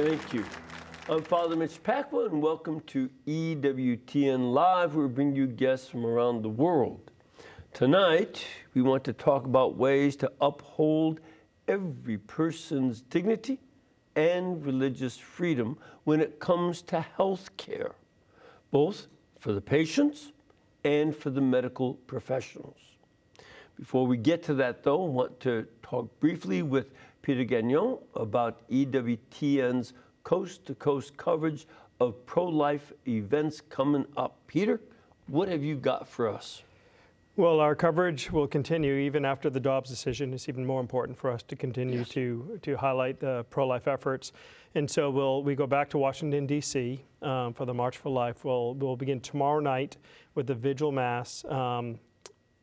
Thank you. I'm Father Mitch Pacwa, and welcome to EWTN Live, where we bring you guests from around the world. Tonight, we want to talk about ways to uphold every person's dignity and religious freedom when it comes to health care, both for the patients and for the medical professionals. Before we get to that, though, I want to talk briefly with Peter Gagnon about EWTN's coast to coast coverage of pro life events coming up. Peter, what have you got for us? Well, our coverage will continue even after the Dobbs decision. It's even more important for us to continue yes. to, to highlight the pro life efforts. And so we'll, we go back to Washington, D.C. Um, for the March for Life. We'll, we'll begin tomorrow night with the Vigil Mass. Um,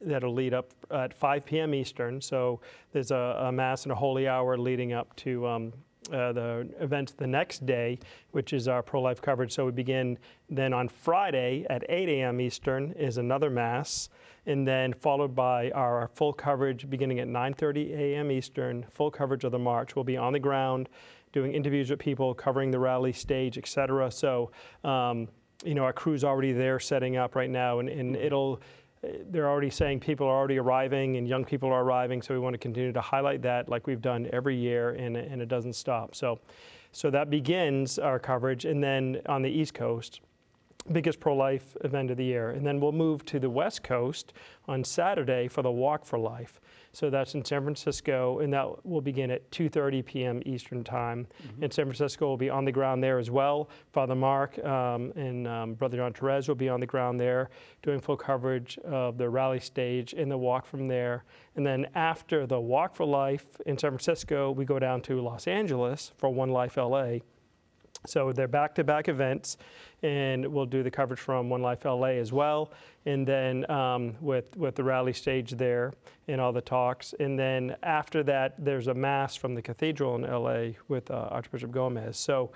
that'll lead up at 5 p.m. Eastern. So there's a, a Mass and a Holy Hour leading up to um, uh, the event the next day, which is our pro-life coverage. So we begin then on Friday at 8 a.m. Eastern is another Mass, and then followed by our full coverage beginning at 9:30 a.m. Eastern. Full coverage of the march. We'll be on the ground doing interviews with people, covering the rally stage, etc. So. Um, you know, our crew's already there setting up right now, and, and it'll they're already saying people are already arriving and young people are arriving, so we want to continue to highlight that like we've done every year, and, and it doesn't stop. So, so that begins our coverage, and then on the East Coast, biggest pro-life event of the year, and then we'll move to the West Coast on Saturday for the Walk for Life. So that's in San Francisco, and that will begin at 2:30 p.m. Eastern Time. Mm-hmm. And San Francisco will be on the ground there as well. Father Mark um, and um, Brother John Therese will be on the ground there, doing full coverage of the rally stage and the walk from there. And then after the Walk for Life in San Francisco, we go down to Los Angeles for One Life LA. So they're back-to-back events, and we'll do the coverage from One Life LA as well, and then um, with with the rally stage there and all the talks, and then after that there's a mass from the cathedral in LA with uh, Archbishop Gomez. So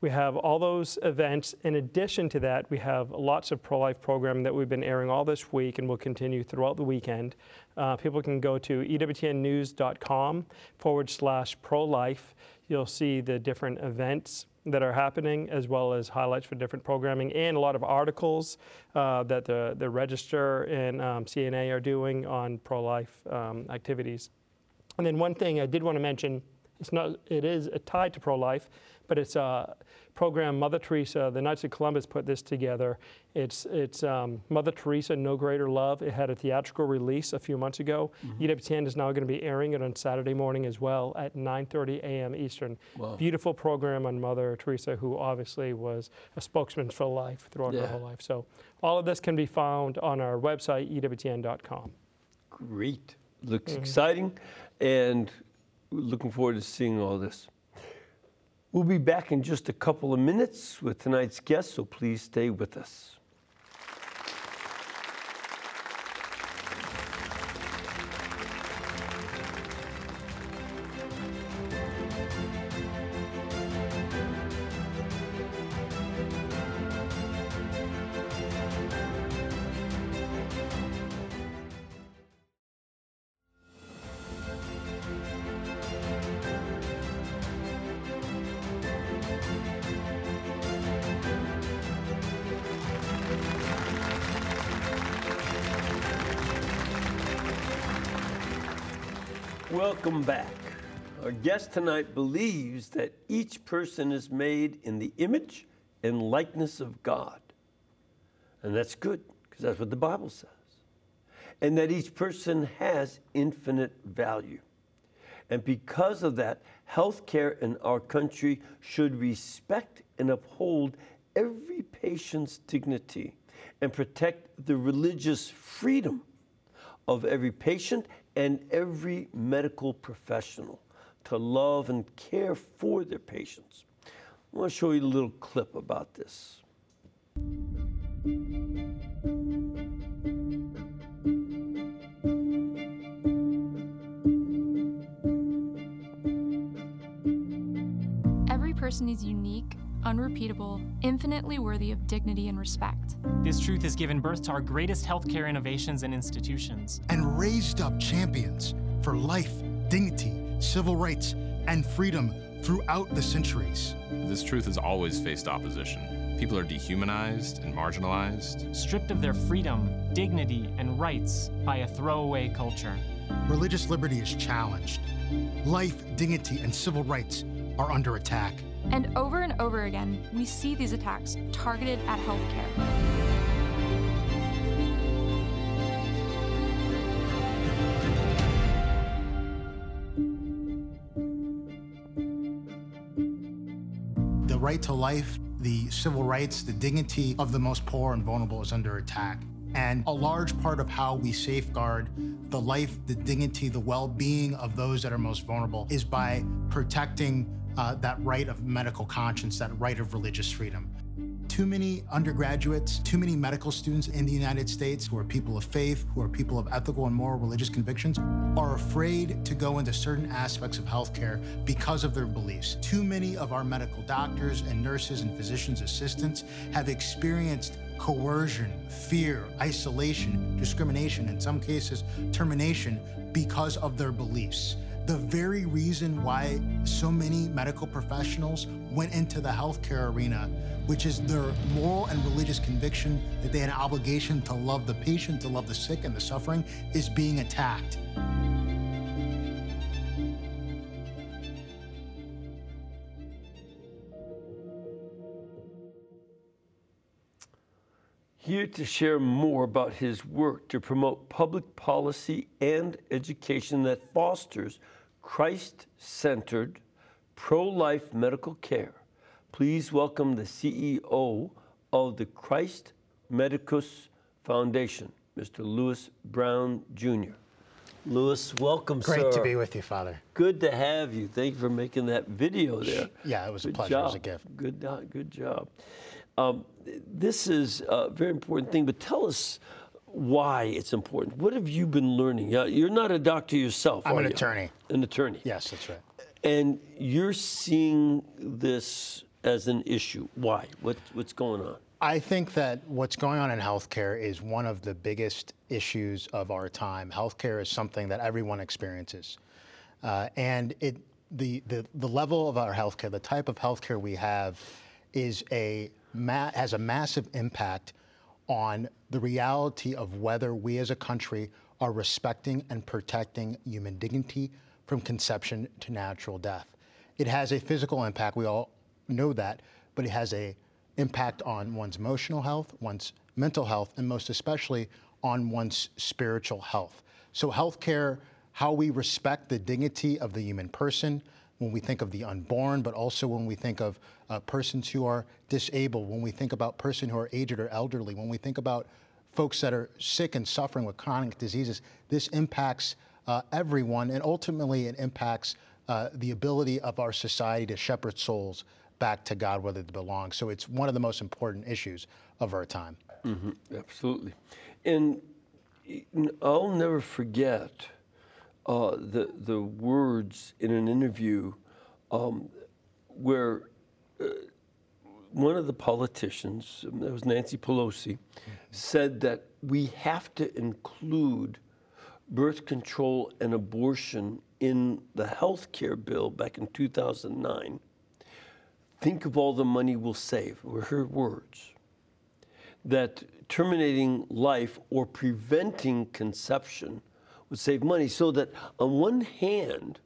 we have all those events. In addition to that, we have lots of pro-life programming that we've been airing all this week and will continue throughout the weekend. Uh, people can go to ewtnnews.com forward slash pro-life. You'll see the different events that are happening, as well as highlights for different programming and a lot of articles uh, that the, the Register and um, CNA are doing on pro-life um, activities. And then one thing I did want to mention, it's not, it is tied to pro-life, but it's a program Mother Teresa, the Knights of Columbus put this together. It's, it's um, Mother Teresa, No Greater Love. It had a theatrical release a few months ago. Mm-hmm. EWTN is now going to be airing it on Saturday morning as well at 9.30 a.m. Eastern. Wow. Beautiful program on Mother Teresa, who obviously was a spokesman for life throughout yeah. her whole life. So all of this can be found on our website, EWTN.com. Great. Looks mm-hmm. exciting and looking forward to seeing all this. We'll be back in just a couple of minutes with tonight's guest, so please stay with us. Guest tonight believes that each person is made in the image and likeness of God. And that's good, because that's what the Bible says. And that each person has infinite value. And because of that, healthcare in our country should respect and uphold every patient's dignity and protect the religious freedom of every patient and every medical professional to love and care for their patients. I want to show you a little clip about this. Every person is unique unrepeatable, infinitely worthy of dignity and respect. This truth has given birth to our greatest healthcare innovations and institutions. And raised up champions for life, dignity, civil rights, and freedom throughout the centuries. This truth has always faced opposition. People are dehumanized and marginalized, stripped of their freedom, dignity, and rights by a throwaway culture. Religious liberty is challenged. Life, dignity, and civil rights are under attack. And over and over again, we see these attacks targeted at healthcare. Right to life, the civil rights, the dignity of the most poor and vulnerable is under attack. And a large part of how we safeguard the life, the dignity, the well being of those that are most vulnerable is by protecting uh, that right of medical conscience, that right of religious freedom. Too many undergraduates, too many medical students in the United States who are people of faith, who are people of ethical and moral religious convictions, are afraid to go into certain aspects of healthcare because of their beliefs. Too many of our medical doctors and nurses and physicians' assistants have experienced coercion, fear, isolation, discrimination, in some cases, termination because of their beliefs. The very reason why so many medical professionals went into the healthcare arena, which is their moral and religious conviction that they had an obligation to love the patient, to love the sick and the suffering, is being attacked. Here to share more about his work to promote public policy and education that fosters Christ centered, pro life medical care, please welcome the CEO of the Christ Medicus Foundation, Mr. Louis Brown Jr. Louis, welcome, Great sir. to be with you, Father. Good to have you. Thank you for making that video there. Yeah, it was a Good pleasure. It was a job. gift. Good, do- good job. Um, this is a very important thing, but tell us why it's important. What have you been learning? You're not a doctor yourself. I'm an you? attorney. An attorney. Yes, that's right. And you're seeing this as an issue. Why? What, what's going on? I think that what's going on in healthcare is one of the biggest issues of our time. Healthcare is something that everyone experiences, uh, and it the, the the level of our healthcare, the type of healthcare we have, is a ma- has a massive impact on the reality of whether we as a country are respecting and protecting human dignity from conception to natural death. It has a physical impact. We all know that, but it has a impact on one's emotional health, one's mental health, and most especially on one's spiritual health. So, healthcare, how we respect the dignity of the human person, when we think of the unborn, but also when we think of uh, persons who are disabled, when we think about persons who are aged or elderly, when we think about folks that are sick and suffering with chronic diseases, this impacts uh, everyone, and ultimately it impacts uh, the ability of our society to shepherd souls back to God where they belong. So it's one of the most important issues of our time. Absolutely. And I'll never forget uh, the, the words in an interview um, where uh, one of the politicians, that was Nancy Pelosi, said that we have to include birth control and abortion in the health care bill back in 2009. Think of all the money we'll save, were her words that terminating life or preventing conception would save money. So that on one hand,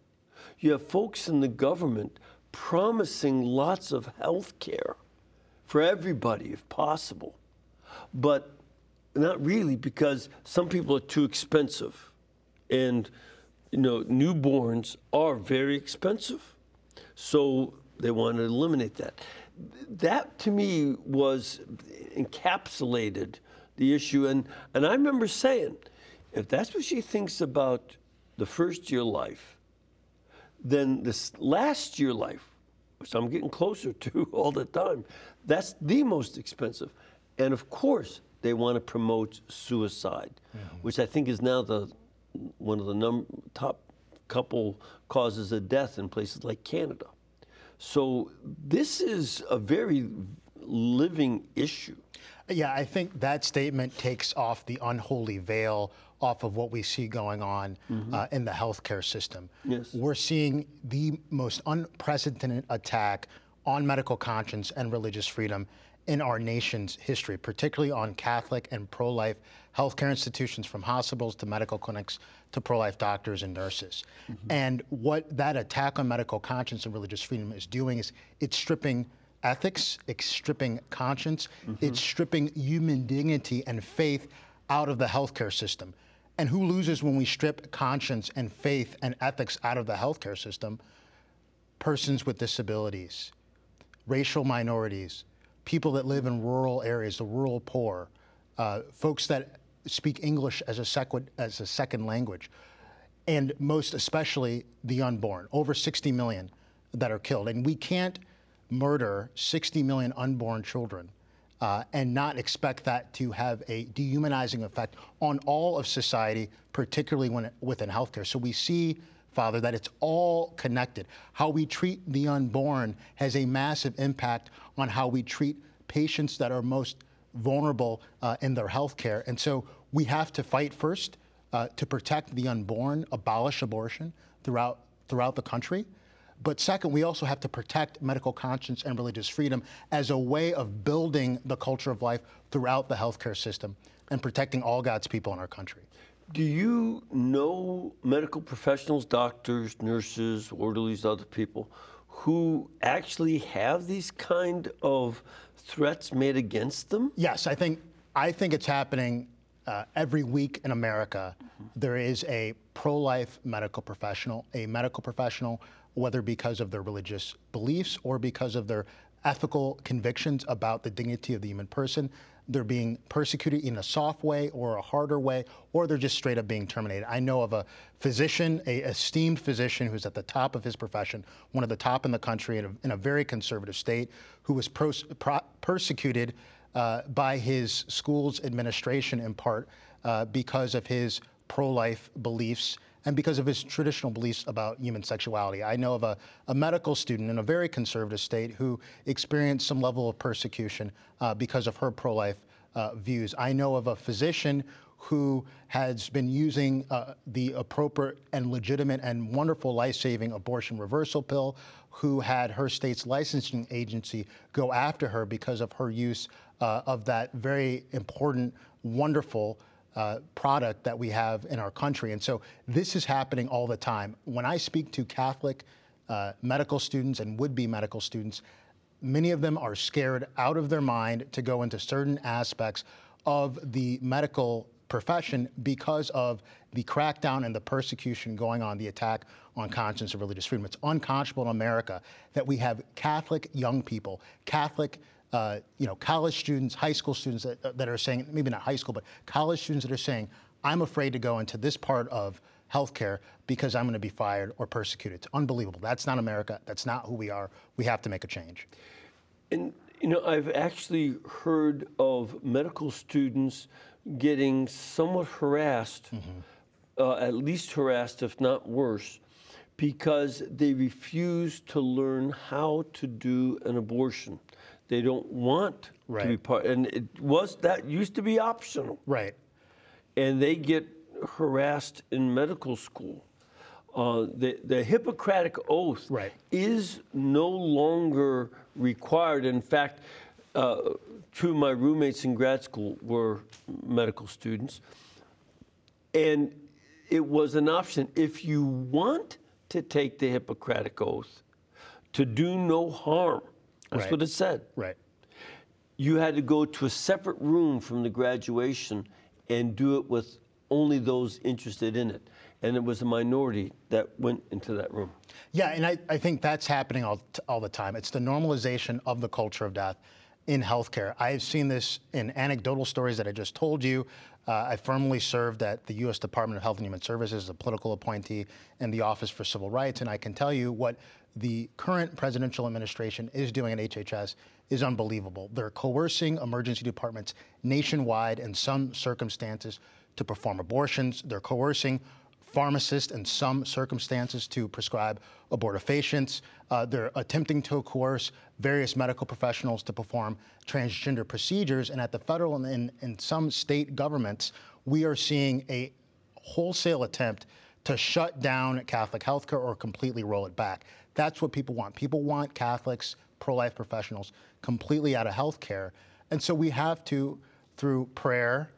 you have folks in the government promising lots of health care for everybody if possible, but not really because some people are too expensive. And, you know, newborns are very expensive. So they want to eliminate that. That to me was encapsulated the issue. And, and I remember saying, if that's what she thinks about the first year life, then this last year life, which I'm getting closer to all the time, that's the most expensive. And of course, they want to promote suicide, which I think is now the one of the num- top couple causes of death in places like Canada. So this is a very living issue. Yeah, I think that statement takes off the unholy veil off of what we see going on mm-hmm. uh, in the healthcare system. Yes. We're seeing the most unprecedented attack on medical conscience and religious freedom in our nation's history, particularly on Catholic and pro life healthcare institutions, from hospitals to medical clinics to pro life doctors and nurses. Mm-hmm. And what that attack on medical conscience and religious freedom is doing is it's stripping ethics, it's stripping conscience, mm-hmm. it's stripping human dignity and faith out of the healthcare system. And who loses when we strip conscience and faith and ethics out of the healthcare system? Persons with disabilities, racial minorities, people that live in rural areas, the rural poor, uh, folks that speak English as a, sequ- as a second language, and most especially the unborn, over 60 million that are killed. And we can't murder 60 million unborn children uh, and not expect that to have a dehumanizing effect on all of society, particularly when within healthcare. So we see, Father, that it's all connected. How we treat the unborn has a massive impact on how we treat patients that are most vulnerable uh, in their healthcare. And so we have to fight first uh, to protect the unborn, abolish abortion throughout, throughout the country. But second, we also have to protect medical conscience and religious freedom as a way of building the culture of life throughout the healthcare system and protecting all God's people in our country. Do you know medical professionals, doctors, nurses, orderlies, other people who actually have these kind of threats made against them? Yes, I think I think it's happening uh, every week in America. There is a pro-life medical professional, a medical professional, whether because of their religious beliefs or because of their ethical convictions about the dignity of the human person. They're being persecuted in a soft way or a harder way, or they're just straight up being terminated. I know of a physician, a esteemed physician who's at the top of his profession, one of the top in the country in a, in a very conservative state, who was persecuted uh, by his school's administration in part uh, because of his pro life beliefs and because of his traditional beliefs about human sexuality. I know of a, a medical student in a very conservative state who experienced some level of persecution uh, because of her pro life uh, views. I know of a physician who has been using uh, the appropriate and legitimate and wonderful life saving abortion reversal pill, who had her state's licensing agency go after her because of her use uh, of that very important, wonderful. Uh, product that we have in our country. And so this is happening all the time. When I speak to Catholic uh, medical students and would be medical students, many of them are scared out of their mind to go into certain aspects of the medical profession because of the crackdown and the persecution going on, the attack on conscience and religious freedom. It's unconscionable in America that we have Catholic young people, Catholic uh, you know, college students, high school students that, that, are saying, maybe not high school, but college students that are saying, I'm afraid to go into this part of healthcare because I'm going to be fired or persecuted. It's unbelievable. That's not America. That's not who we are. We have to make a change. And, you know, I've actually heard of medical students getting somewhat harassed, mm-hmm. uh, at least harassed, if not worse, because they refuse to learn how to do an abortion. They don't want right. to be part, and it was that used to be optional. Right. And they get harassed in medical school. Uh, the, the Hippocratic Oath right. is no longer required. In fact, uh, two of my roommates in grad school were medical students, and it was an option. If you want to take the Hippocratic Oath, to do no harm, that's right. what it said. Right. You had to go to a separate room from the graduation and do it with only those interested in it. And it was a minority that went into that room. Yeah, and I, I think that's happening all, all the time. It's the normalization of the culture of death in healthcare. I've seen this in anecdotal stories that I just told you. Uh, I firmly served at the U.S. Department of Health and Human Services as a political appointee in the Office for Civil Rights, and I can tell you what the current presidential administration is doing at HHS is unbelievable. They're coercing emergency departments nationwide in some circumstances to perform abortions. They're coercing pharmacists in some circumstances to prescribe abortifacients. Uh, they're attempting to coerce various medical professionals to perform transgender procedures. And at the federal and in, in some state governments, we are seeing a wholesale attempt to shut down Catholic healthcare or completely roll it back. That's what people want. People want Catholics, pro life professionals, completely out of healthcare. And so we have to, through prayer,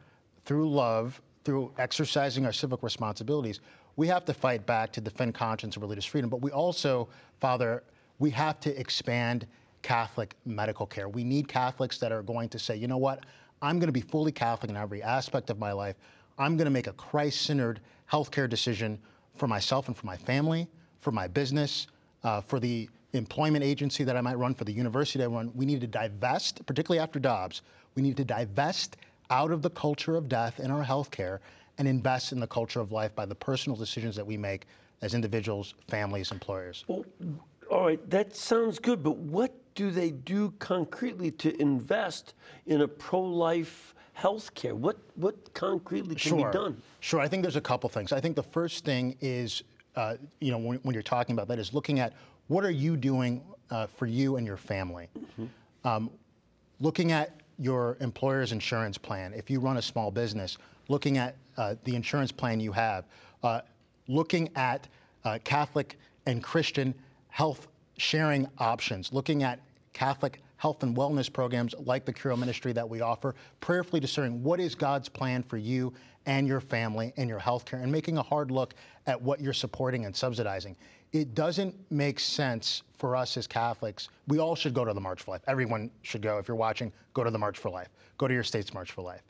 through love, through exercising our civic responsibilities, we have to fight back to defend conscience and religious freedom. But we also, Father, we have to expand Catholic medical care. We need Catholics that are going to say, you know what, I'm going to be fully Catholic in every aspect of my life. I'm going to make a Christ centered healthcare decision for myself and for my family, for my business, uh, for the employment agency that I might run, for the university I run. We need to divest, particularly after Dobbs, we need to divest out of the culture of death in our healthcare and invest in the culture of life by the personal decisions that we make as individuals, families, employers. Well, all right, that sounds good, but what do they do concretely to invest in a pro-life health care? What, what concretely can sure. be done? Sure, I think there's a couple things. I think the first thing is, uh, you know, when, when, you're talking about that, is looking at what are you doing uh, for you and your family. Mm-hmm. Um, looking at your employer's insurance plan, if you run a small business, looking at uh, the insurance plan you have, uh, looking at uh, Catholic and Christian health sharing options, looking at Catholic health and wellness programs like the Curo Ministry that we offer, prayerfully discerning what is God's plan for you and your family and your health care, and making a hard look at what you're supporting and subsidizing. It doesn't make sense for us as Catholics. We all should go to the March for Life. Everyone should go. If you're watching, go to the March for Life. Go to your state's March for Life.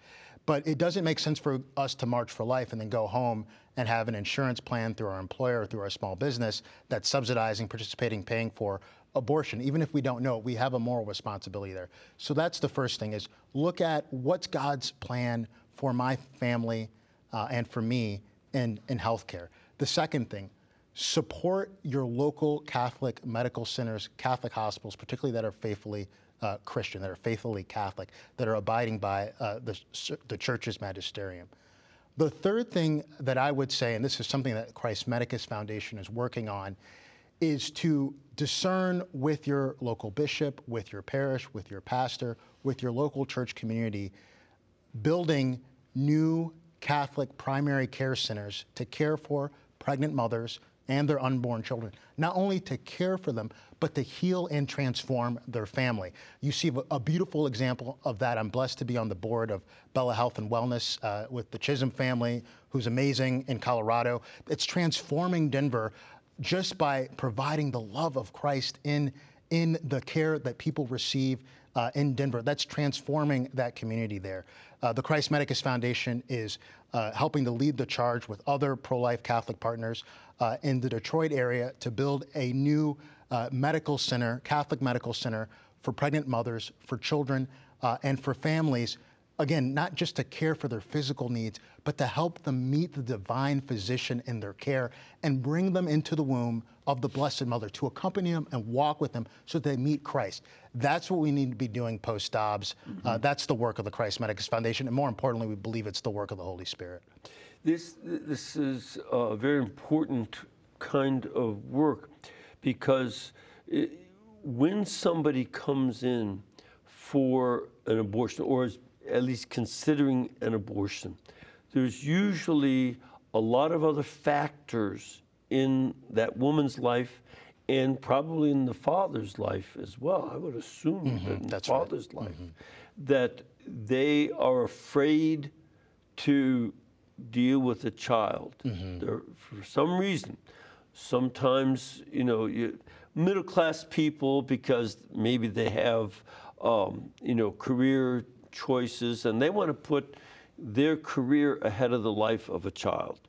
But it doesn't make sense for us to march for life and then go home and have an insurance plan through our employer or through our small business that's subsidizing, participating, paying for abortion. Even if we don't know, it, we have a moral responsibility there. So that's the first thing is look at what's God's plan for my family uh, and for me in, in healthcare. The second thing, support your local Catholic medical centers, Catholic hospitals, particularly that are faithfully uh, Christian, that are faithfully Catholic, that are abiding by uh, the, the church's magisterium. The third thing that I would say, and this is something that Christ Medicus Foundation is working on, is to discern with your local bishop, with your parish, with your pastor, with your local church community, building new Catholic primary care centers to care for pregnant mothers and their unborn children, not only to care for them, but to heal and transform their family. You see a beautiful example of that. I'm blessed to be on the board of Bella Health and Wellness uh, with the Chism family, who's amazing in Colorado. It's transforming Denver just by providing the love of Christ in, in the care that people receive uh, in Denver. That's transforming that community there. Uh, the Christ Medicus Foundation is uh, helping to lead the charge with other pro life Catholic partners uh, in the Detroit area to build a new uh, medical center, Catholic medical center for pregnant mothers, for children, uh, and for families again, not just to care for their physical needs, but to help them meet the divine physician in their care and bring them into the womb of the Blessed Mother, to accompany them and walk with them so they meet Christ. That's what we need to be doing post Dobbs. Mm-hmm. Uh, that's the work of the Christ Medicus Foundation. And more importantly, we believe it's the work of the Holy Spirit. This, this is a very important kind of work because it, when somebody comes in for an abortion or is at least considering an abortion, there's usually a lot of other factors in that woman's life and probably in the father's life as well. I would assume mm-hmm, that in the father's right. life mm-hmm. that they are afraid to deal with a child. Mm-hmm. for some reason, sometimes you know you, middle class people because maybe they have um, you know career choices, and they want to put their career ahead of the life of a child.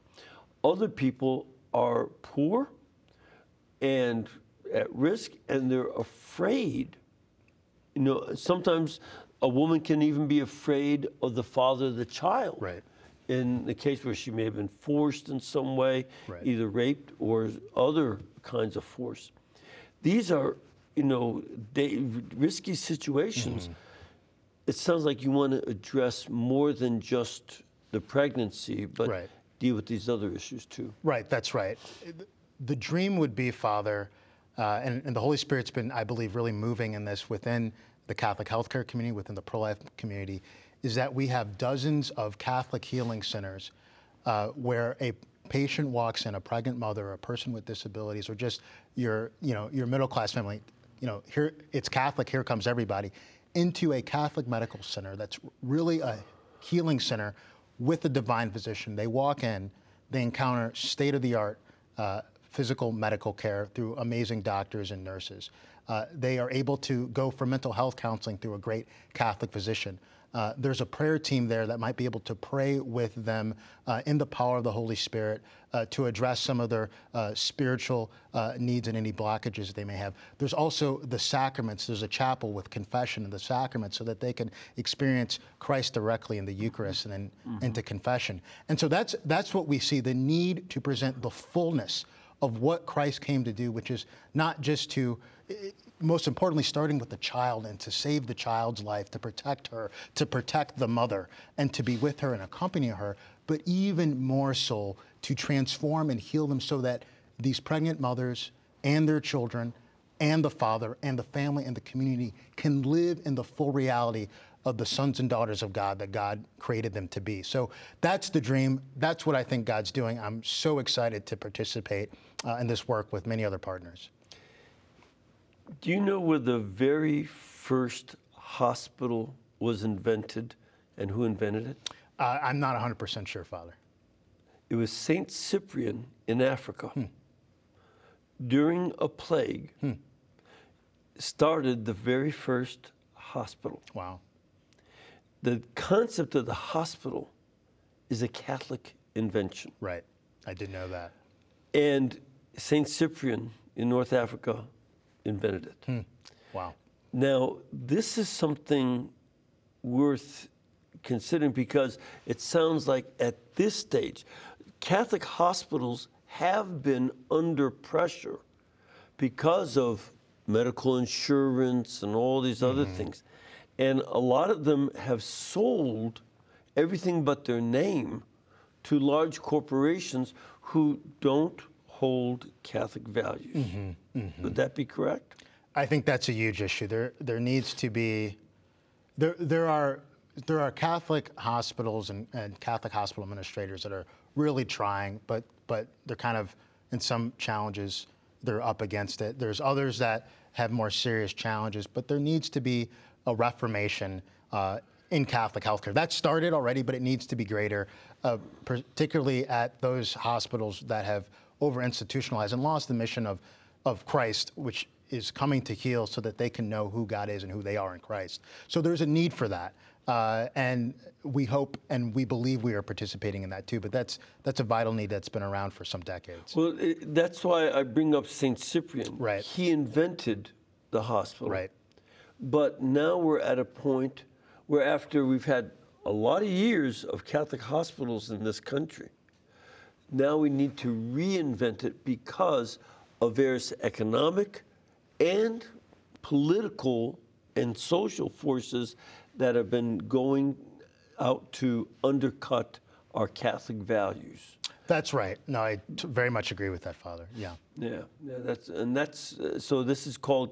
Other people are poor and at risk, and they're afraid. You know, sometimes a woman can even be afraid of the father of the child. Right. In the case where she may have been forced in some way, right. either raped or other kinds of force. These are, you know, risky situations. Mm-hmm it sounds like you want to address more than just the pregnancy, but right. deal with these other issues too. Right, that's right. The dream would be, Father, uh, and, and the Holy Spirit's been, I believe, really moving in this within the Catholic healthcare community, within the pro life community, is that we have dozens of Catholic healing centers uh, where a patient walks in, a pregnant mother, a person with disabilities, or just your, you know, your middle class family, you know, here it's Catholic, here comes everybody, into a Catholic medical center that's really a healing center with a divine physician. They walk in, they encounter state of the art uh, physical medical care through amazing doctors and nurses. Uh, they are able to go for mental health counseling through a great Catholic physician. Uh, there's a prayer team there that might be able to pray with them uh, in the power of the Holy Spirit uh, to address some of their uh, spiritual uh, needs and any blockages they may have. There's also the sacraments. There's a chapel with confession and the sacraments so that they can experience Christ directly in the Eucharist and then mm-hmm. into confession. And so that's, that's what we see the need to present the fullness of what Christ came to do, which is not just to most importantly, starting with the child and to save the child's life, to protect her, to protect the mother, and to be with her and accompany her, but even more so to transform and heal them so that these pregnant mothers and their children and the father and the family and the community can live in the full reality of the sons and daughters of God that God created them to be. So that's the dream. That's what I think God's doing. I'm so excited to participate uh, in this work with many other partners. Do you know where the very first hospital was invented and who invented it? Uh, I'm not 100% sure, Father. It was St. Cyprian in Africa. Hmm. During a plague, hmm. started the very first hospital. Wow. The concept of the hospital is a Catholic invention. Right. I didn't know that. And St. Cyprian in North Africa invented it. Hmm. Wow. Now, this is something worth considering because it sounds like at this stage, Catholic hospitals have been under pressure because of medical insurance and all these other mm-hmm. things. And a lot of them have sold everything but their name to large corporations who don't hold Catholic values. Mm-hmm, mm-hmm. Would that be correct? I think that's a huge issue. There, there needs to be, there, there are, there are Catholic hospitals and, and Catholic hospital administrators that are really trying, but, but they're kind of in some challenges they're up against it. There's others that have more serious challenges, but there needs to be a reformation uh, in Catholic healthcare. That started already, but it needs to be greater, uh, particularly at those hospitals that have over institutionalized and lost the mission of, of Christ, which is coming to heal so that they can know who God is and who they are in Christ. So there's a need for that. Uh, and we hope and we believe we are participating in that too. But that's that's a vital need that's been around for some decades. Well, it, that's why I bring up Saint Cyprian. Right. He invented the hospital. Right. But now we're at a point where after we've had a lot of years of Catholic hospitals in this country, now we need to reinvent it because of various economic and political and social forces that have been going out to undercut our Catholic values. That's right. No, I t- very much agree with that, Father. Yeah. Yeah. yeah that's and that's uh, so. This is called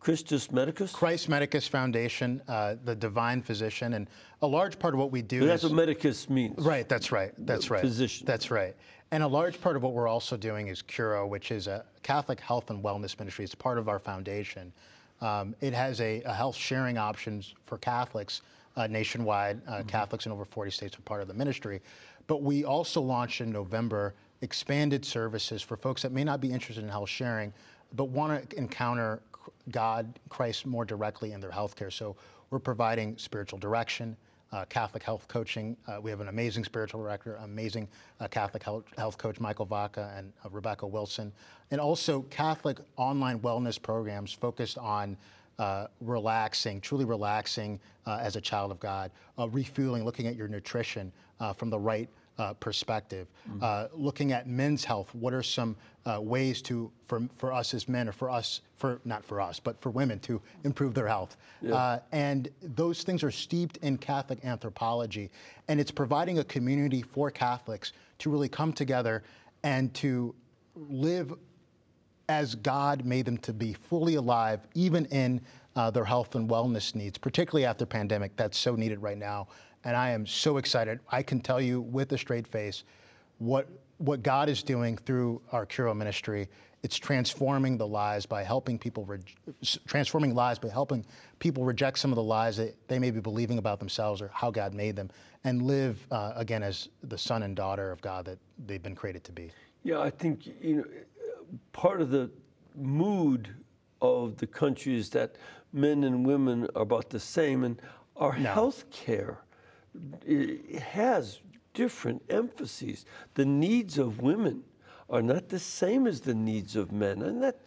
Christus Medicus? Christ Medicus Foundation, uh, the divine physician, and a large part of what we do. But that's is, what medicus means. Right. That's right. That's right. Physician. That's right. And a large part of what we're also doing is Curo, which is a Catholic health and wellness ministry. It's part of our foundation. Um, it has a, a, health sharing options for Catholics uh, nationwide. Uh, mm-hmm. Catholics in over 40 states are part of the ministry. But we also launched in November expanded services for folks that may not be interested in health sharing, but want to encounter God, Christ more directly in their healthcare. So we're providing spiritual direction, uh, Catholic health coaching. Uh, we have an amazing spiritual director, amazing uh, Catholic health, health, coach, Michael Vaca and uh, Rebecca Wilson, and also Catholic online wellness programs focused on uh, relaxing, truly relaxing uh, as a child of God, refueling, looking at your nutrition from the right uh, perspective. Uh, looking at men's health, what are some uh, ways to for for us as men, or for us for not for us, but for women to improve their health? Uh, and those things are steeped in Catholic anthropology, and it's providing a community for Catholics to really come together and to live as God made them to be fully alive, even in uh, their health and wellness needs, particularly after pandemic. That's so needed right now, and I am so excited. I can tell you with a straight face what what God is doing through our Curo ministry. It's transforming the lives by helping people, re- transforming lives by helping people reject some of the lies that they may be believing about themselves or how God made them, and live uh, again as the son and daughter of God that they've been created to be. Yeah, I think you know part of the mood of the country is that men and women are about the same, and our health care has different emphases. The needs of women are not the same as the needs of men, and that.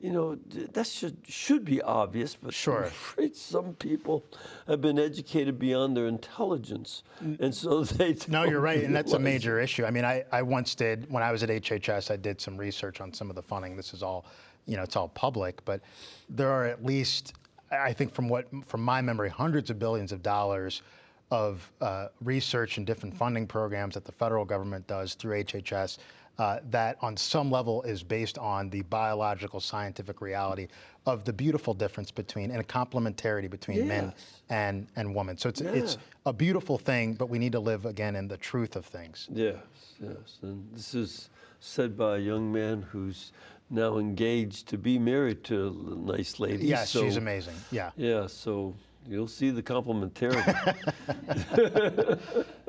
You know, that should should be obvious, but Sure. I'm afraid some people have been educated beyond their intelligence, mm. and so they. No, you're right, and that's a major issue. I mean, I, I once did when I was at HHS. I did some research on some of the funding. This is all, you know, it's all public, but there are at least, I think, from what from my memory, hundreds of billions of dollars of uh, research and different funding programs that the federal government does through HHS. Uh, that on some level is based on the biological scientific reality of the beautiful difference between and a complementarity between men and and women. So it's it's a beautiful thing, but we need to live again in the truth of things. Yes, yes. And this is said by a young man who's now engaged to be married to a nice lady. Yes, she's amazing. Yeah. Yeah, so you'll see the complementarity.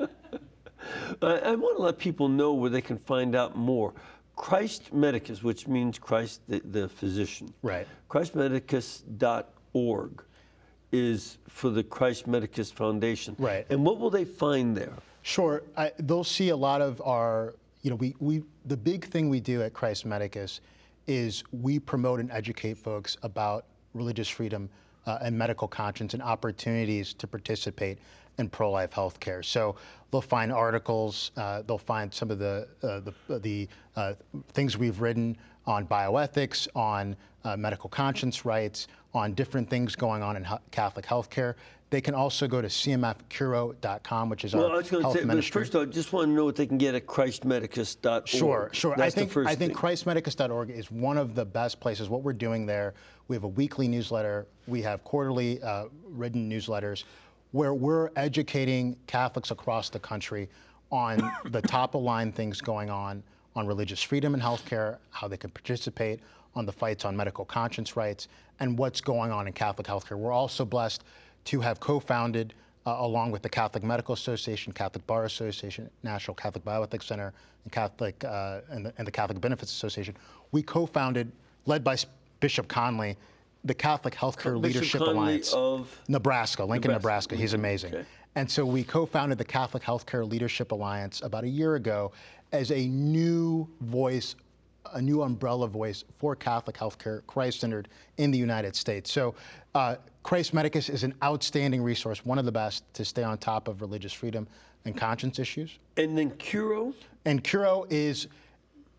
I, I want to let people know where they can find out more. Christ Medicus, which means Christ the, the physician. Right. Christmedicus.org is for the Christ Medicus Foundation. Right. And what will they find there? Sure. I, they'll see a lot of our, you know, we, we the big thing we do at Christ Medicus is we promote and educate folks about religious freedom uh, and medical conscience and opportunities to participate in pro-life health care. So they'll find articles, uh, they'll find some of the uh, the, the uh, things we've written on bioethics, on uh, medical conscience rights, on different things going on in Catholic healthcare. They can also go to cmfcuro.com, which is Well, our I was going to health say, ministry. first, I just want to know what they can get at christmedicus.org. Sure, sure. That's I think I think. ChristMedicus.org is one of the best places. What we're doing there, we have a weekly newsletter, we have quarterly uh, written newsletters, where we're educating Catholics across the country on the top of line things going on on religious freedom and healthcare, how they can participate, on the fights on medical conscience rights, and what's going on in Catholic healthcare. We're also blessed to have co-founded uh, along with the Catholic Medical Association, Catholic Bar Association, National Catholic Bioethics Center, and Catholic uh, and, the, and the Catholic Benefits Association. We co-founded, led by Bishop Conley, the Catholic Healthcare Bishop Leadership Conley Alliance, of Nebraska, Lincoln, Nebraska. Nebraska. He's amazing. Okay. And so we co-founded the Catholic Healthcare Leadership Alliance about a year ago as a new voice a new umbrella voice for Catholic healthcare, Christ-centered in the United States. So, uh, Christ Medicus is an outstanding resource, one of the best to stay on top of religious freedom and conscience issues. And then Curo? And Curo is,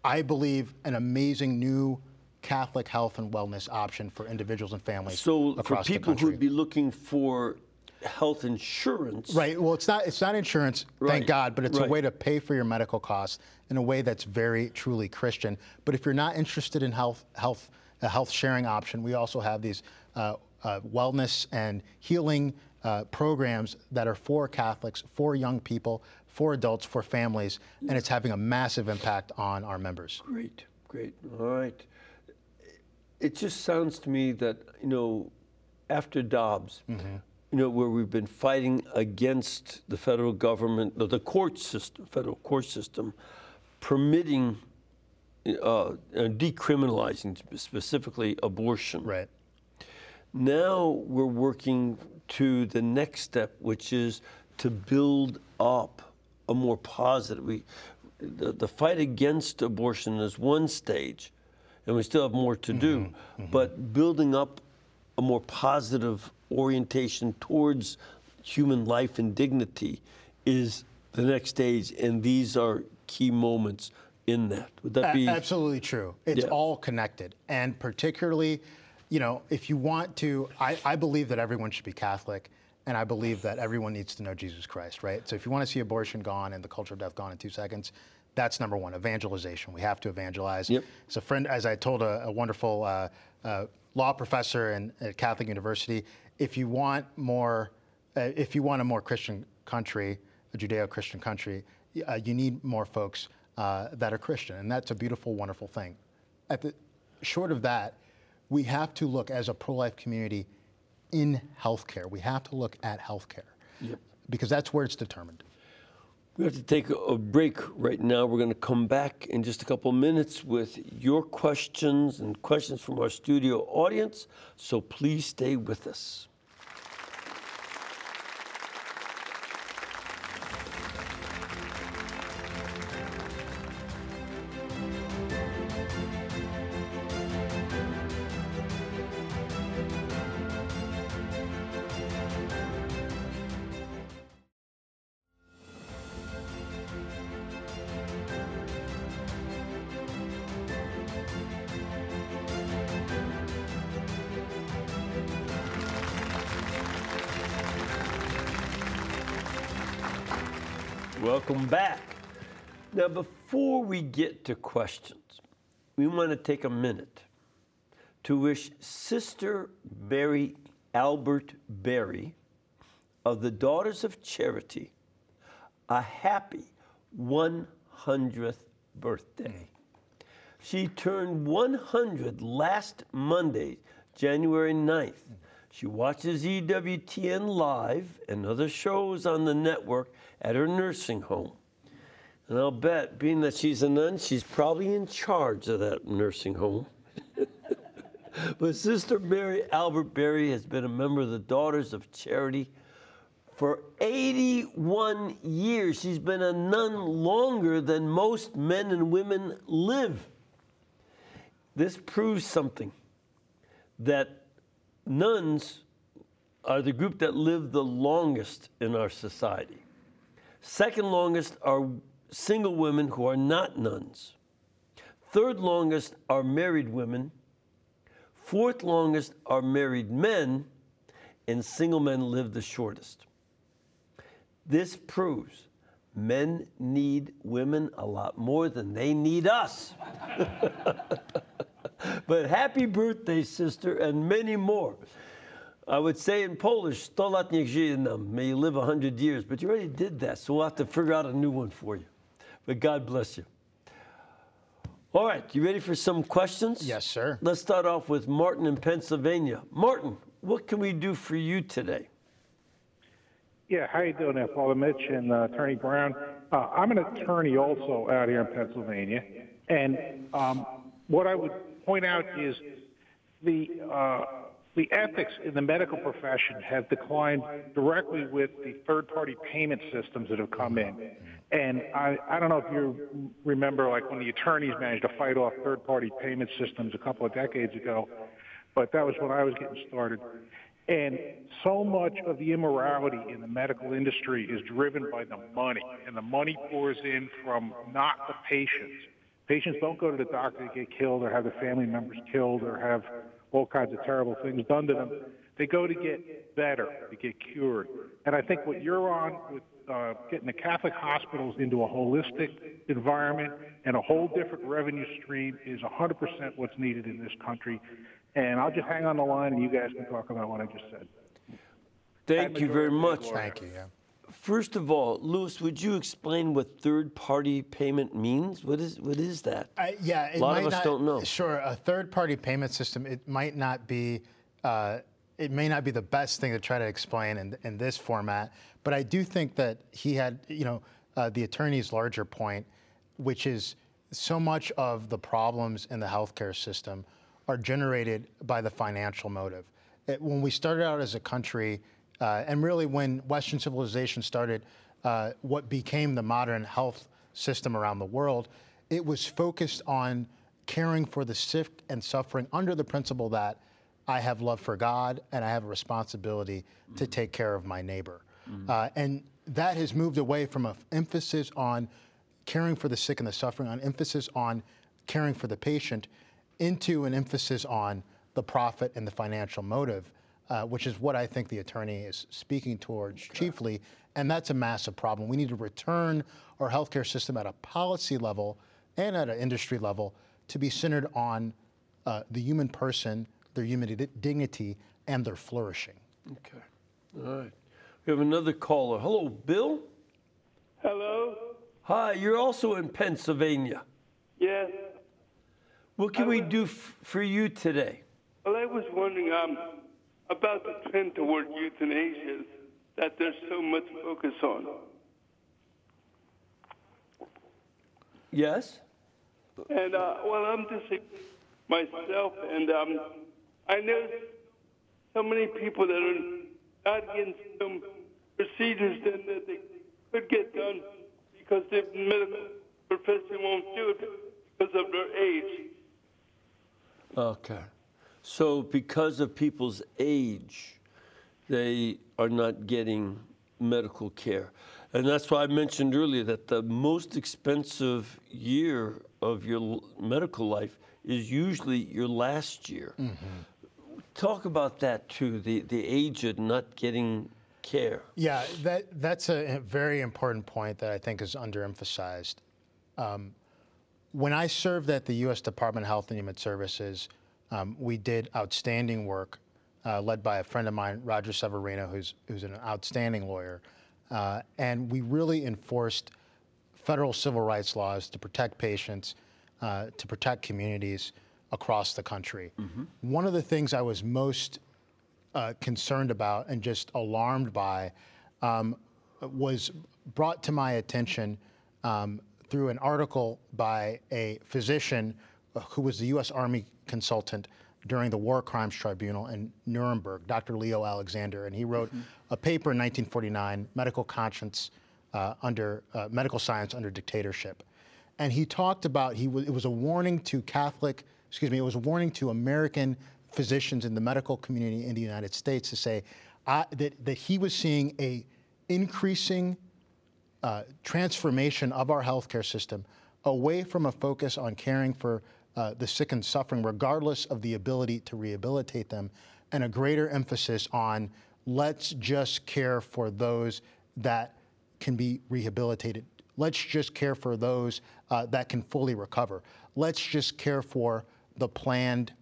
I believe, an amazing new Catholic health and wellness option for individuals and families So for across the people who'd be looking for health insurance. Right. Well, it's not. It's not insurance, Right, thank God, but it's right. a way to pay for your medical costs in a way that's very truly Christian. But if you're not interested in health, health, a health sharing option, we also have these uh, wellness and healing uh, programs that are for Catholics, for young people, for adults, for families, and it's having a massive impact on our members. Great, great. All right. It just sounds to me that, you know, after Dobbs, Mm-hmm. you know, where we've been fighting against the federal government, the, the court system, federal court system, permitting, uh, uh, decriminalizing specifically abortion. Right. Now we're working to the next step, which is to build up a more positive. We, the, the fight against abortion is one stage, and we still have more to do. Mm-hmm. Mm-hmm. But building up a more positive orientation towards human life and dignity is the next stage, and these are key moments in that. Would that be? Absolutely true. It's Yeah. all connected. And particularly, you know, if you want to, I, I believe that everyone should be Catholic, and I believe that everyone needs to know Jesus Christ, right? So if you want to see abortion gone and the culture of death gone in two seconds, that's number one, evangelization. We have to evangelize. Yep. As a friend, as I told a, a wonderful uh, uh, law professor in, at Catholic University, if you want more, uh, if you want a more Christian country, a Judeo-Christian country, uh, you need more folks uh, that are Christian, and that's a beautiful, wonderful thing. At the short of that, we have to look as a pro-life community in healthcare. We have to look at healthcare because that's where it's determined. We have to take a- a break right now. We're going to come back in just a couple minutes with your questions and questions from our studio audience. So please stay with us. To questions, we want to take a minute to wish Sister Mary Albert Berry of the Daughters of Charity a happy 100th birthday. She turned 100 last Monday, January 9th. She watches EWTN live and other shows on the network at her nursing home. And I'll bet, being that she's a nun, she's probably in charge of that nursing home. but Sister Mary Albert Berry has been a member of the Daughters of Charity for 81 years. She's been a nun longer than most men and women live. This proves something that nuns are the group that live the longest in our society. Second longest are single women who are not nuns. Third longest are married women. Fourth longest are married men. And single men live the shortest. This proves men need women a lot more than they need us. but happy birthday, sister, and many more. I would say in Polish, 100 lat nam. May you live 100 years. But you already did that, so we'll have to figure out a new one for you. But God bless you. All right, you ready for some questions? Yes, sir. Let's start off with Martin in Pennsylvania. Martin, what can we do for you today? Yeah, how you doing there, Father Mitch and uh, Attorney Brown? Uh, I'm an attorney also out here in Pennsylvania, and um, what I would point out is the uh, the ethics in the medical profession have declined directly with the third-party payment systems that have come in. And I, I don't know if you remember, like when the attorneys managed to fight off third-party payment systems a couple of decades ago, but that was when I was getting started. And so much of the immorality in the medical industry is driven by the money, and the money pours in from not the patients. Patients don't go to the doctor to get killed or have their family members killed or have all kinds of terrible things done to them. They go to get better, to get cured. And I think what you're on with uh, getting the Catholic hospitals into a holistic environment and a whole different revenue stream is 100% what's needed in this country. And I'll just hang on the line and you guys can talk about what I just said. Thank you very much. Thank you. Yeah. First of all, Louis, would you explain what third-party payment means? What is what is that? I, yeah, it A lot might of us not, don't know. Sure, a third-party payment system. It might not be. Uh, it may not be the best thing to try to explain in, in this format, but I do think that he had, you know, uh, the attorney's larger point, which is so much of the problems in the healthcare system are generated by the financial motive. It- when we started out as a country, uh, and really when Western civilization started, uh, what became the modern health system around the world, it was focused on caring for the sick and suffering under the principle that I have love for God and I have a responsibility to take care of my neighbor. Uh, and that has moved away from an emphasis on caring for the sick and the suffering, an emphasis on caring for the patient, into an emphasis on the profit and the financial motive, uh, which is what I think the attorney is speaking towards chiefly. And that's a massive problem. We need to return our healthcare system at a policy level and at an industry level to be centered on uh, the human person, their human di- dignity, and their flourishing. Okay. All right. We have another caller. Hello, Bill. Hello? Hi, you're also in Pennsylvania. Yes. What can we do f- for you today? Well, I was wondering um, about the trend toward euthanasia that there's so much focus on. Yes? And, uh, well, I'm just myself, and um, I know so many people that are not getting some procedures that they could get done because the medical profession won't do it because of their age. Okay. So, because of people's age, they are not getting medical care. And that's why I mentioned earlier that the most expensive year of your medical life is usually your last year. Talk about that too the, the aged not getting care. Yeah, that that's a very important point that I think is underemphasized. Um, when I served at the U.S. Department of Health and Human Services, um, we did outstanding work, uh, led by a friend of mine, Roger Severino, who's who's an outstanding lawyer, uh, and we really enforced federal civil rights laws to protect patients, uh, to protect communities across the country. One of the things I was most uh, concerned about and just alarmed by um, was brought to my attention um, through an article by a physician who was the U.S. Army consultant during the War Crimes Tribunal in Nuremberg, Dr. Leo Alexander, and he wrote a paper in 1949, "Medical Conscience uh, under uh, Medical Science under Dictatorship," and he talked about he was, it was a warning to Catholic, excuse me, it was a warning to American physicians in the medical community in the United States to say that that he was seeing a increasing uh, transformation of our healthcare system away from a focus on caring for uh, the sick and suffering, regardless of the ability to rehabilitate them, and a greater emphasis on let's just care for those that can be rehabilitated. Let's just care for those uh, that can fully recover. Let's just care for the planned,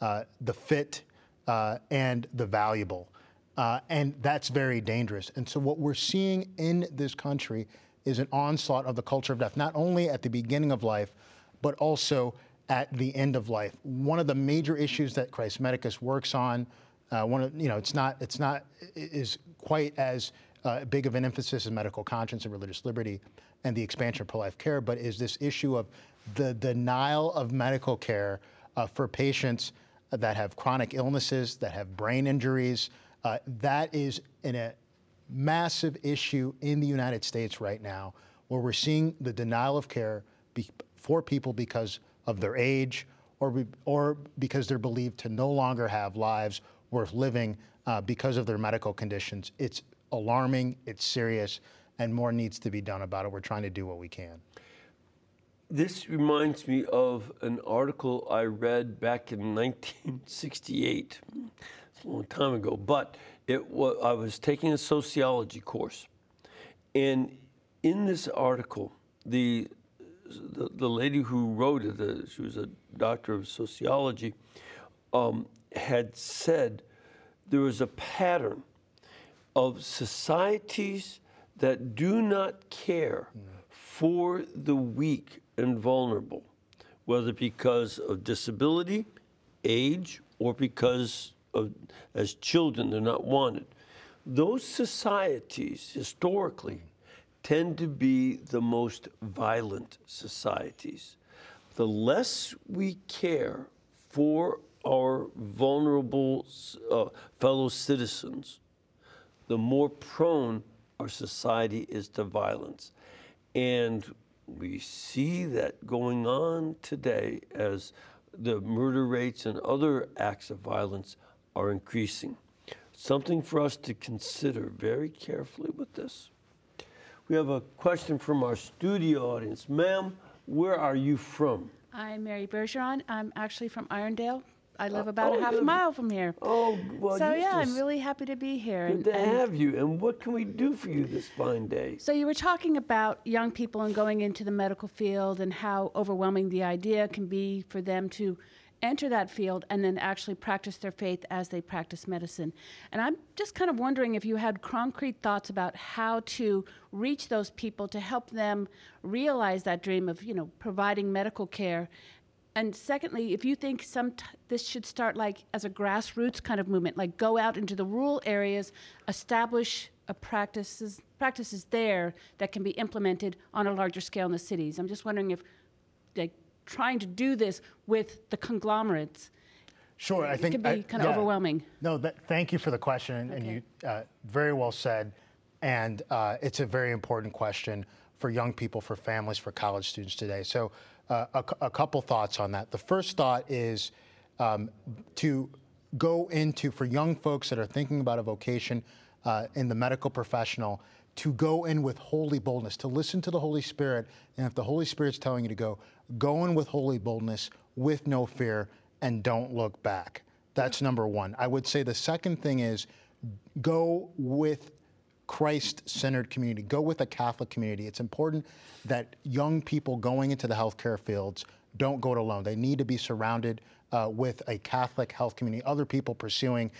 uh, the fit, uh, and the valuable. Uh, and that's very dangerous. And so, what we're seeing in this country is an onslaught of the culture of death, not only at the beginning of life, but also at the end of life. One of the major issues that Christ Medicus works on, uh, one of you know, it's not it's not is quite as uh, big of an emphasis as medical conscience and religious liberty and the expansion of pro-life care, but is this issue of the denial of medical care uh, for patients that have chronic illnesses, that have brain injuries. Uh, that is in a massive issue in the United States right now, where we're seeing the denial of care be, for people because of their age or, be, or because they're believed to no longer have lives worth living uh, because of their medical conditions. It's alarming, it's serious, and more needs to be done about it. We're trying to do what we can. This reminds me of an article I read back in 1968. It's a long time ago, but it wa- I was taking a sociology course. And in this article, the, the, the lady who wrote it, uh, she was a doctor of sociology, um, had said there was a pattern of societies that do not care for the weak and vulnerable, whether because of disability, age, or because of, as children they're not wanted. Those societies historically tend to be the most violent societies. The less we care for our vulnerable uh, fellow citizens, the more prone our society is to violence. And we see that going on today as the murder rates and other acts of violence are increasing. Something for us to consider very carefully with this. We have a question from our studio audience. Ma'am, where are you from? I'm Mary Bergeron. I'm actually from Irondale. I live uh, about oh, a half a mile from here. Oh, well, so yeah, I'm really happy to be here. Good and- to and- have you. And what can we do for you this fine day? So you were talking about young people and going into the medical field and how overwhelming the idea can be for them to enter that field and then actually practice their faith as they practice medicine. And I'm just kind of wondering if you had concrete thoughts about how to reach those people to help them realize that dream of, you know, providing medical care. And secondly, if you think some t- this should start like as a grassroots kind of movement, like go out into the rural areas, establish a practices practices there that can be implemented on a larger scale in the cities. I'm just wondering if like trying to do this with the conglomerates Sure, I think it could be I- kind of yeah. overwhelming. No, that, thank you for the question, and- and you uh, very well said. And uh, it's a very important question for young people, for families, for college students today. So, uh, a, a couple thoughts on that. The first thought is um, to go into for young folks that are thinking about a vocation uh, in the medical professional to go in with holy boldness, to listen to the Holy Spirit, and if the Holy Spirit's telling you to go, go in with holy boldness, with no fear, and don't look back. That's number one. I would say the second thing is go with Christ centered community, go with a Catholic community. It's important that young people going into the healthcare fields don't go it alone. They need to be surrounded uh, with a Catholic health community, other people pursuing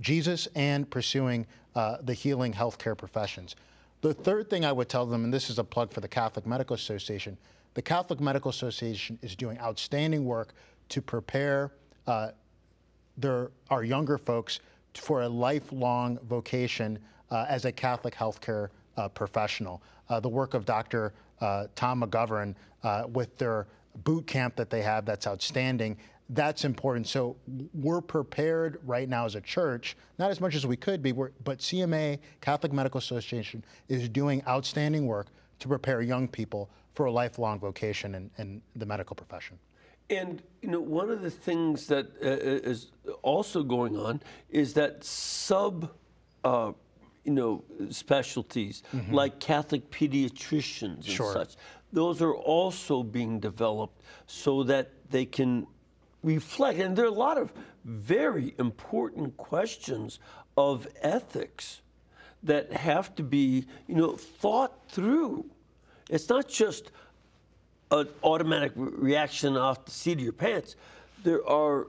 Jesus and pursuing uh, the healing healthcare professions. The third thing I would tell them, and this is a plug for the Catholic Medical Association, the Catholic Medical Association is doing outstanding work to prepare uh, their, our younger folks for a lifelong vocation uh, as a Catholic healthcare uh, professional. Uh, the work of Dr. Uh, Tom McGovern uh, with their boot camp that they have, that's outstanding. That's important. So we're prepared right now as a church, not as much as we could be, we're, but CMA, Catholic Medical Association, is doing outstanding work to prepare young people for a lifelong vocation in, in the medical profession. And you know, one of the things that uh, is also going on is that sub, uh, you know, specialties like Catholic pediatricians and Sure. such. Those are also being developed so that they can reflect. And there are a lot of very important questions of ethics that have to be, you know, thought through. It's not just an automatic re- reaction off the seat of your pants. There are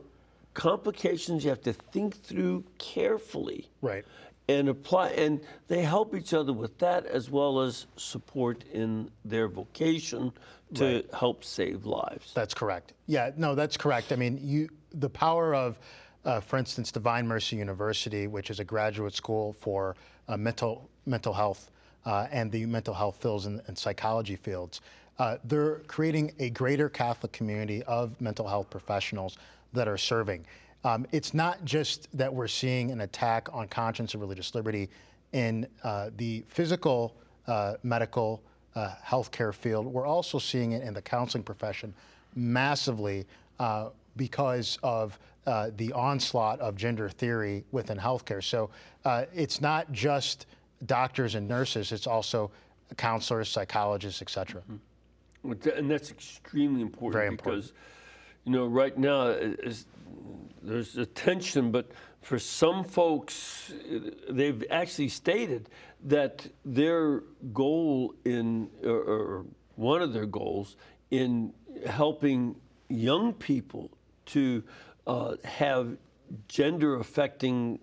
complications you have to think through carefully. Right. And apply, and they help each other with that as well as support in their vocation to Right. help save lives. That's correct. Yeah, no, that's correct. I mean, you the power of, uh, for instance, Divine Mercy University, which is a graduate school for uh, mental mental health uh, and the mental health fields and, and psychology fields. Uh, they're creating a greater Catholic community of mental health professionals that are serving. Um, it's not just that we're seeing an attack on conscience and religious liberty in uh, the physical uh, medical uh, healthcare field. We're also seeing it in the counseling profession massively uh, because of uh, the onslaught of gender theory within healthcare. So uh, it's not just doctors and nurses; it's also counselors, psychologists, et cetera. And that's extremely important Very important. because, you know, right now there's a tension, but for some folks, they've actually stated that their goal in, or, or one of their goals in helping young people to uh, have gender affecting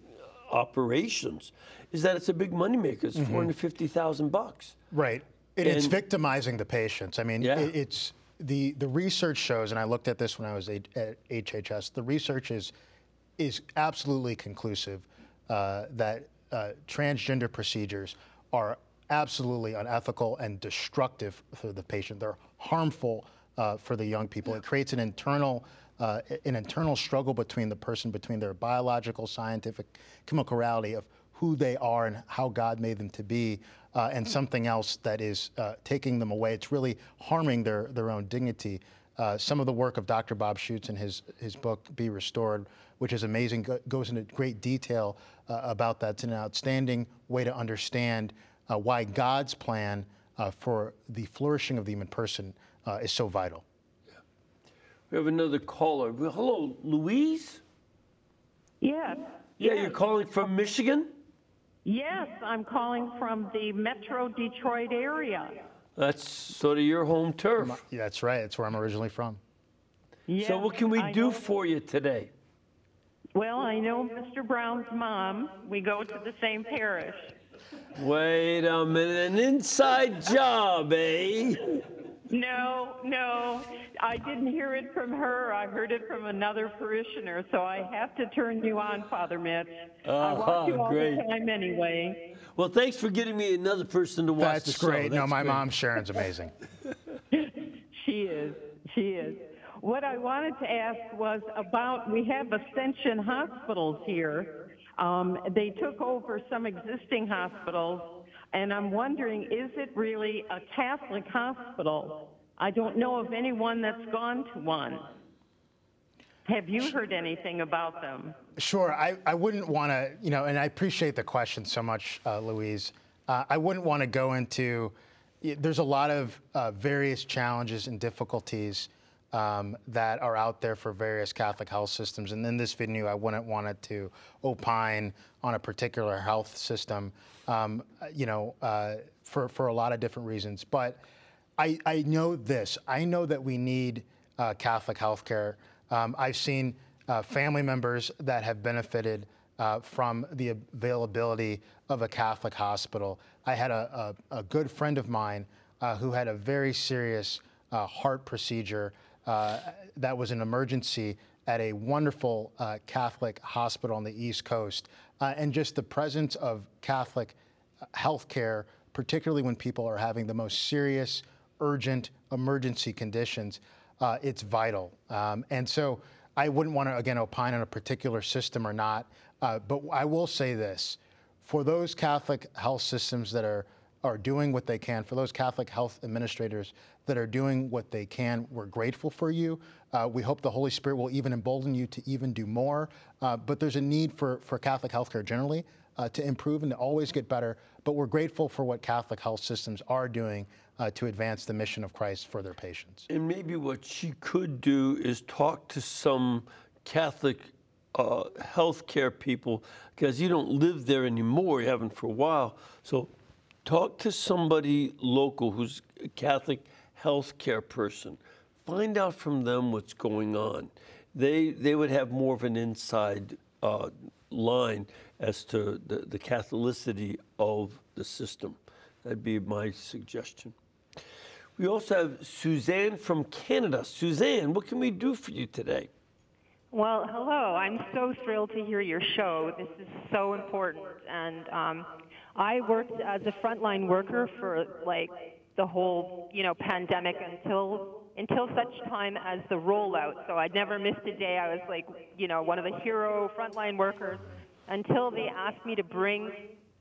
operations is that it's a big moneymaker. It's 450,000 bucks. Right. It's And- victimizing the patients. I mean, Yeah. it's the the research shows, and I looked at this when I was at HHS. The research is is absolutely conclusive uh, that uh, transgender procedures are absolutely unethical and destructive for the patient. They're harmful uh, for the young people. It creates an internal uh, an internal struggle between the person, between their biological, scientific, chemical reality of who they are and how God made them to be, uh, and something else that is uh, taking them away. It's really harming their, their own dignity. Uh, some of the work of Dr. Bob Schuchts in his, his book, Be Restored, which is amazing, goes into great detail uh, about that. It's an outstanding way to understand uh, why God's plan uh, for the flourishing of the human person uh, is so vital. We have another caller. Well, hello, Louise? Yes. Yeah, yes. you're calling from Michigan? Yes, I'm calling from the Metro Detroit area. That's sort of your home turf. Yeah, that's right. That's where I'm originally from. Yes, so, what can we I do know- for you today? Well, I know Mr. Brown's mom. We go to the same parish. Wait a minute, an inside job, eh? No, no, I didn't hear it from her. I heard it from another parishioner, so I have to turn you on, Father Mitch. I Uh-huh, watch you all great. the time anyway. Well, thanks for getting me another person to watch the That's show. great. no, my great. mom Sharon's amazing. She is. She is. What I wanted to ask was about we have Ascension hospitals here. Um, they took over some existing hospitals, and I'm wondering is it really a Catholic hospital? I don't know of anyone that's gone to one. Have you heard anything about them? Sure. I, I wouldn't want to, you know, and I appreciate the question so much, uh, Louise. Uh, I wouldn't want to go into, there's a lot of uh, various challenges and difficulties um, that are out there for various Catholic health systems. And in this venue, I wouldn't want it to opine on a particular health system, um, you know, uh, for, for a lot of different reasons. But I, I know this. I know that we need uh, Catholic healthcare. Um, I've seen uh, family members that have benefited uh, from the availability of a Catholic hospital. I had a, a, a good friend of mine uh, who had a very serious uh, heart procedure that was an emergency at a wonderful uh, Catholic hospital on the East Coast. Uh, and just the presence of Catholic health care, particularly when people are having the most serious, urgent, emergency conditions, uh, it's vital. Um, and so I wouldn't want to, again, opine on a particular system or not. Uh, but I will say this for those Catholic health systems that are are doing what they can, for those Catholic health administrators that are doing what they can, we're grateful for you. Uh, we hope the Holy Spirit will even embolden you to even do more. Uh, but there's a need for, for Catholic healthcare generally uh, to improve and to always get better. But we're grateful for what Catholic health systems are doing uh, to advance the mission of Christ for their patients. And maybe what she could do is talk to some Catholic uh, healthcare people, because you don't live there anymore, you haven't for a while. So talk to somebody local who's a Catholic healthcare person. Find out from them what's going on. They, they would have more of an inside uh, line as to the, the Catholicity of the system. That'd be my suggestion. We also have Suzanne from Canada. Suzanne, what can we do for you today? Well, hello. I'm so thrilled to hear your show. This is so important. And um, I worked as a frontline worker for like the whole, you know, pandemic until until such time as the rollout. So I'd never missed a day. I was like, you know, one of the hero frontline workers until they asked me to bring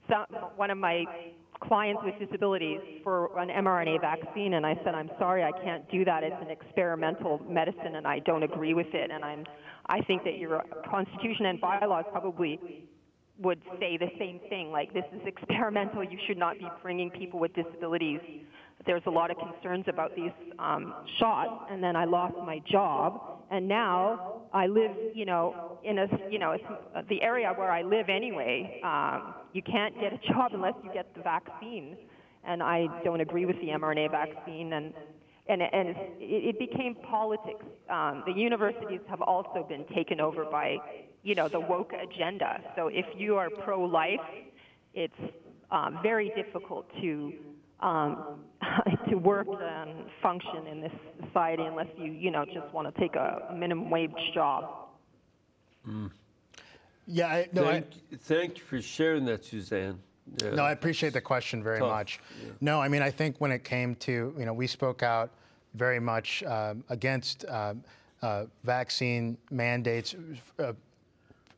some, one of my clients with disabilities for an mRNA vaccine, and I said, I'm sorry, I can't do that. It's an experimental medicine, and I don't agree with it. And I'm, I think that your constitution and bylaws probably would say the same thing. Like this is experimental. You should not be bringing people with disabilities. There's a lot of concerns about these um, shots, and then I lost my job, and now I live, you know, in a, you know, uh, the area where I live anyway. Um, you can't get a job unless you get the vaccine, and I don't agree with the mRNA vaccine, and and, and it, it became politics. Um, the universities have also been taken over by, you know, the woke agenda. So if you are pro-life, it's um, very difficult to um, to work and function in this society unless you, you know, just want to take a minimum wage job. Yeah, I, no, I, thank, thank you for sharing that, Suzanne. Yeah. No, I appreciate the question very Tough, much. No, I mean, I think when it came to, you know, we spoke out very much um, against um, uh, vaccine mandates uh,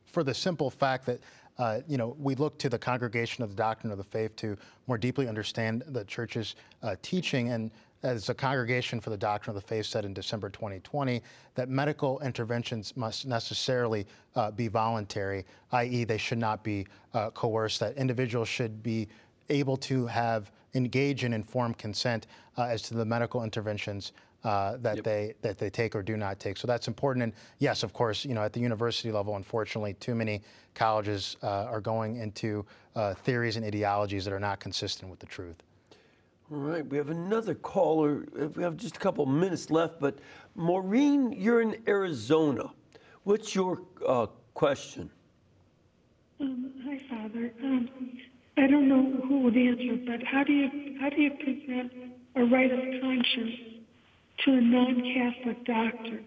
for the simple fact that, uh, you know, we look to the congregation of the doctrine of the faith to more deeply understand the church's uh, teaching. And as the congregation for the doctrine of the faith said in December 2020, that medical interventions must necessarily uh, be voluntary, i.e., they should not be uh, coerced, that individuals should be able to have engage in informed consent uh, as to the medical interventions uh, that yep. they that they take or do not take. So that's important. And yes, of course, you know, at the university level, unfortunately, too many colleges uh, are going into uh, theories and ideologies that are not consistent with the truth. All right, we have another caller. We have just a couple minutes left, but Maureen, you're in Arizona. What's your uh, question? Um, hi, Father. Um, I don't know who would answer, but how do you how do you present a right of conscience to a non-Catholic doctor,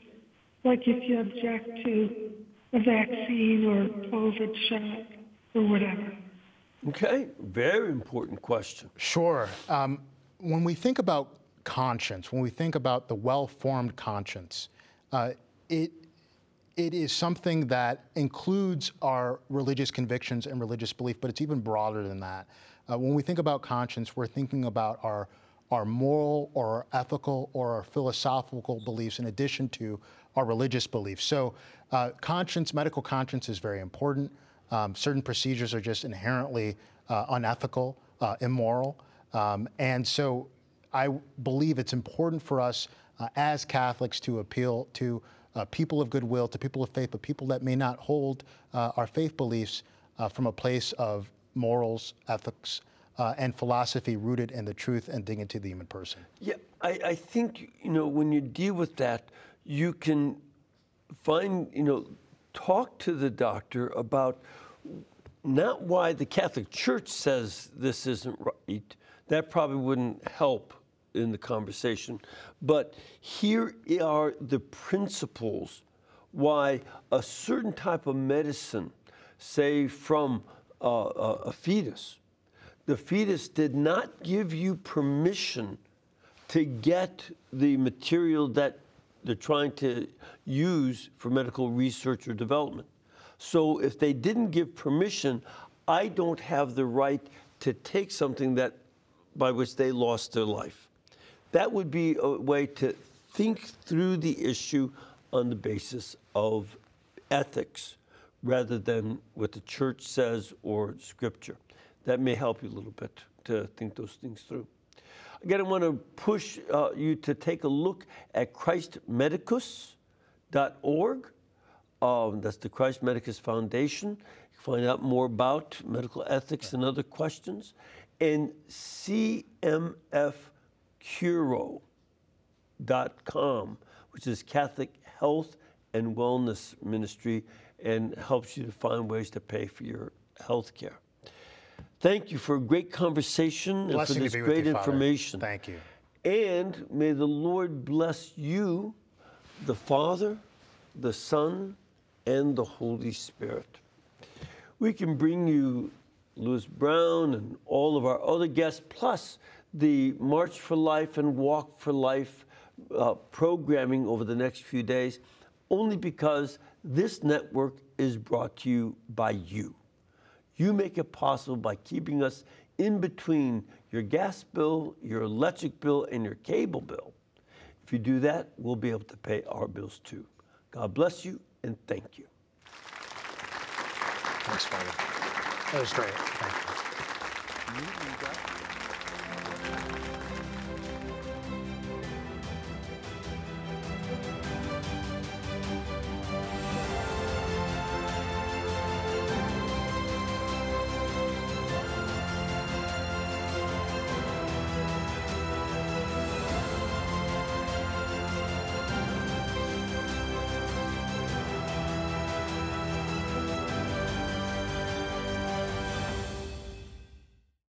like if you object to a vaccine or COVID shot or whatever? Okay, very important question. Sure. Um, when we think about conscience, when we think about the well-formed conscience, uh, it it is something that includes our religious convictions and religious belief, but it's even broader than that. Uh, when we think about conscience, we're thinking about our our moral or our ethical or our philosophical beliefs in addition to our religious beliefs. So, uh, conscience, medical conscience, is very important. Um, certain procedures are just inherently uh, unethical, uh, immoral, um, and so I believe it's important for us uh, as Catholics to appeal to uh, people of goodwill, to people of faith, but people that may not hold uh, our faith beliefs uh, from a place of morals, ethics, uh, and philosophy rooted in the truth and dignity of the human person. Yeah, I, I think, you know, when you deal with that, you can find, you know, talk to the doctor about not why the Catholic Church says this isn't right. That probably wouldn't help in the conversation. But here are the principles why a certain type of medicine, say from uh, a fetus, the fetus did not give you permission to get the material that they're trying to use for medical research or development. So if they didn't give permission, I don't have the right to take something that by which they lost their life. That would be a way to think through the issue on the basis of ethics rather than what the church says or scripture. That may help you a little bit to think those things through. Again, I want to push uh, you to take a look at christmedicus.org. Um, that's the Christ Medicus Foundation. You can find out more about medical ethics and other questions. And CMF Curo.com, which is Catholic Health and Wellness Ministry and helps you to find ways to pay for your health care. Thank you for a great conversation Blessing and for this great you, information. Father. Thank you. And may the Lord bless you, the Father, the Son, and the Holy Spirit. We can bring you Louis Brown and all of our other guests, plus the March for Life and Walk for Life uh, programming over the next few days only because this network is brought to you by you. You make it possible by keeping us in between your gas bill, your electric bill, and your cable bill. If you do that, we'll be able to pay our bills too. God bless you and thank you. Thanks, Father. That was great.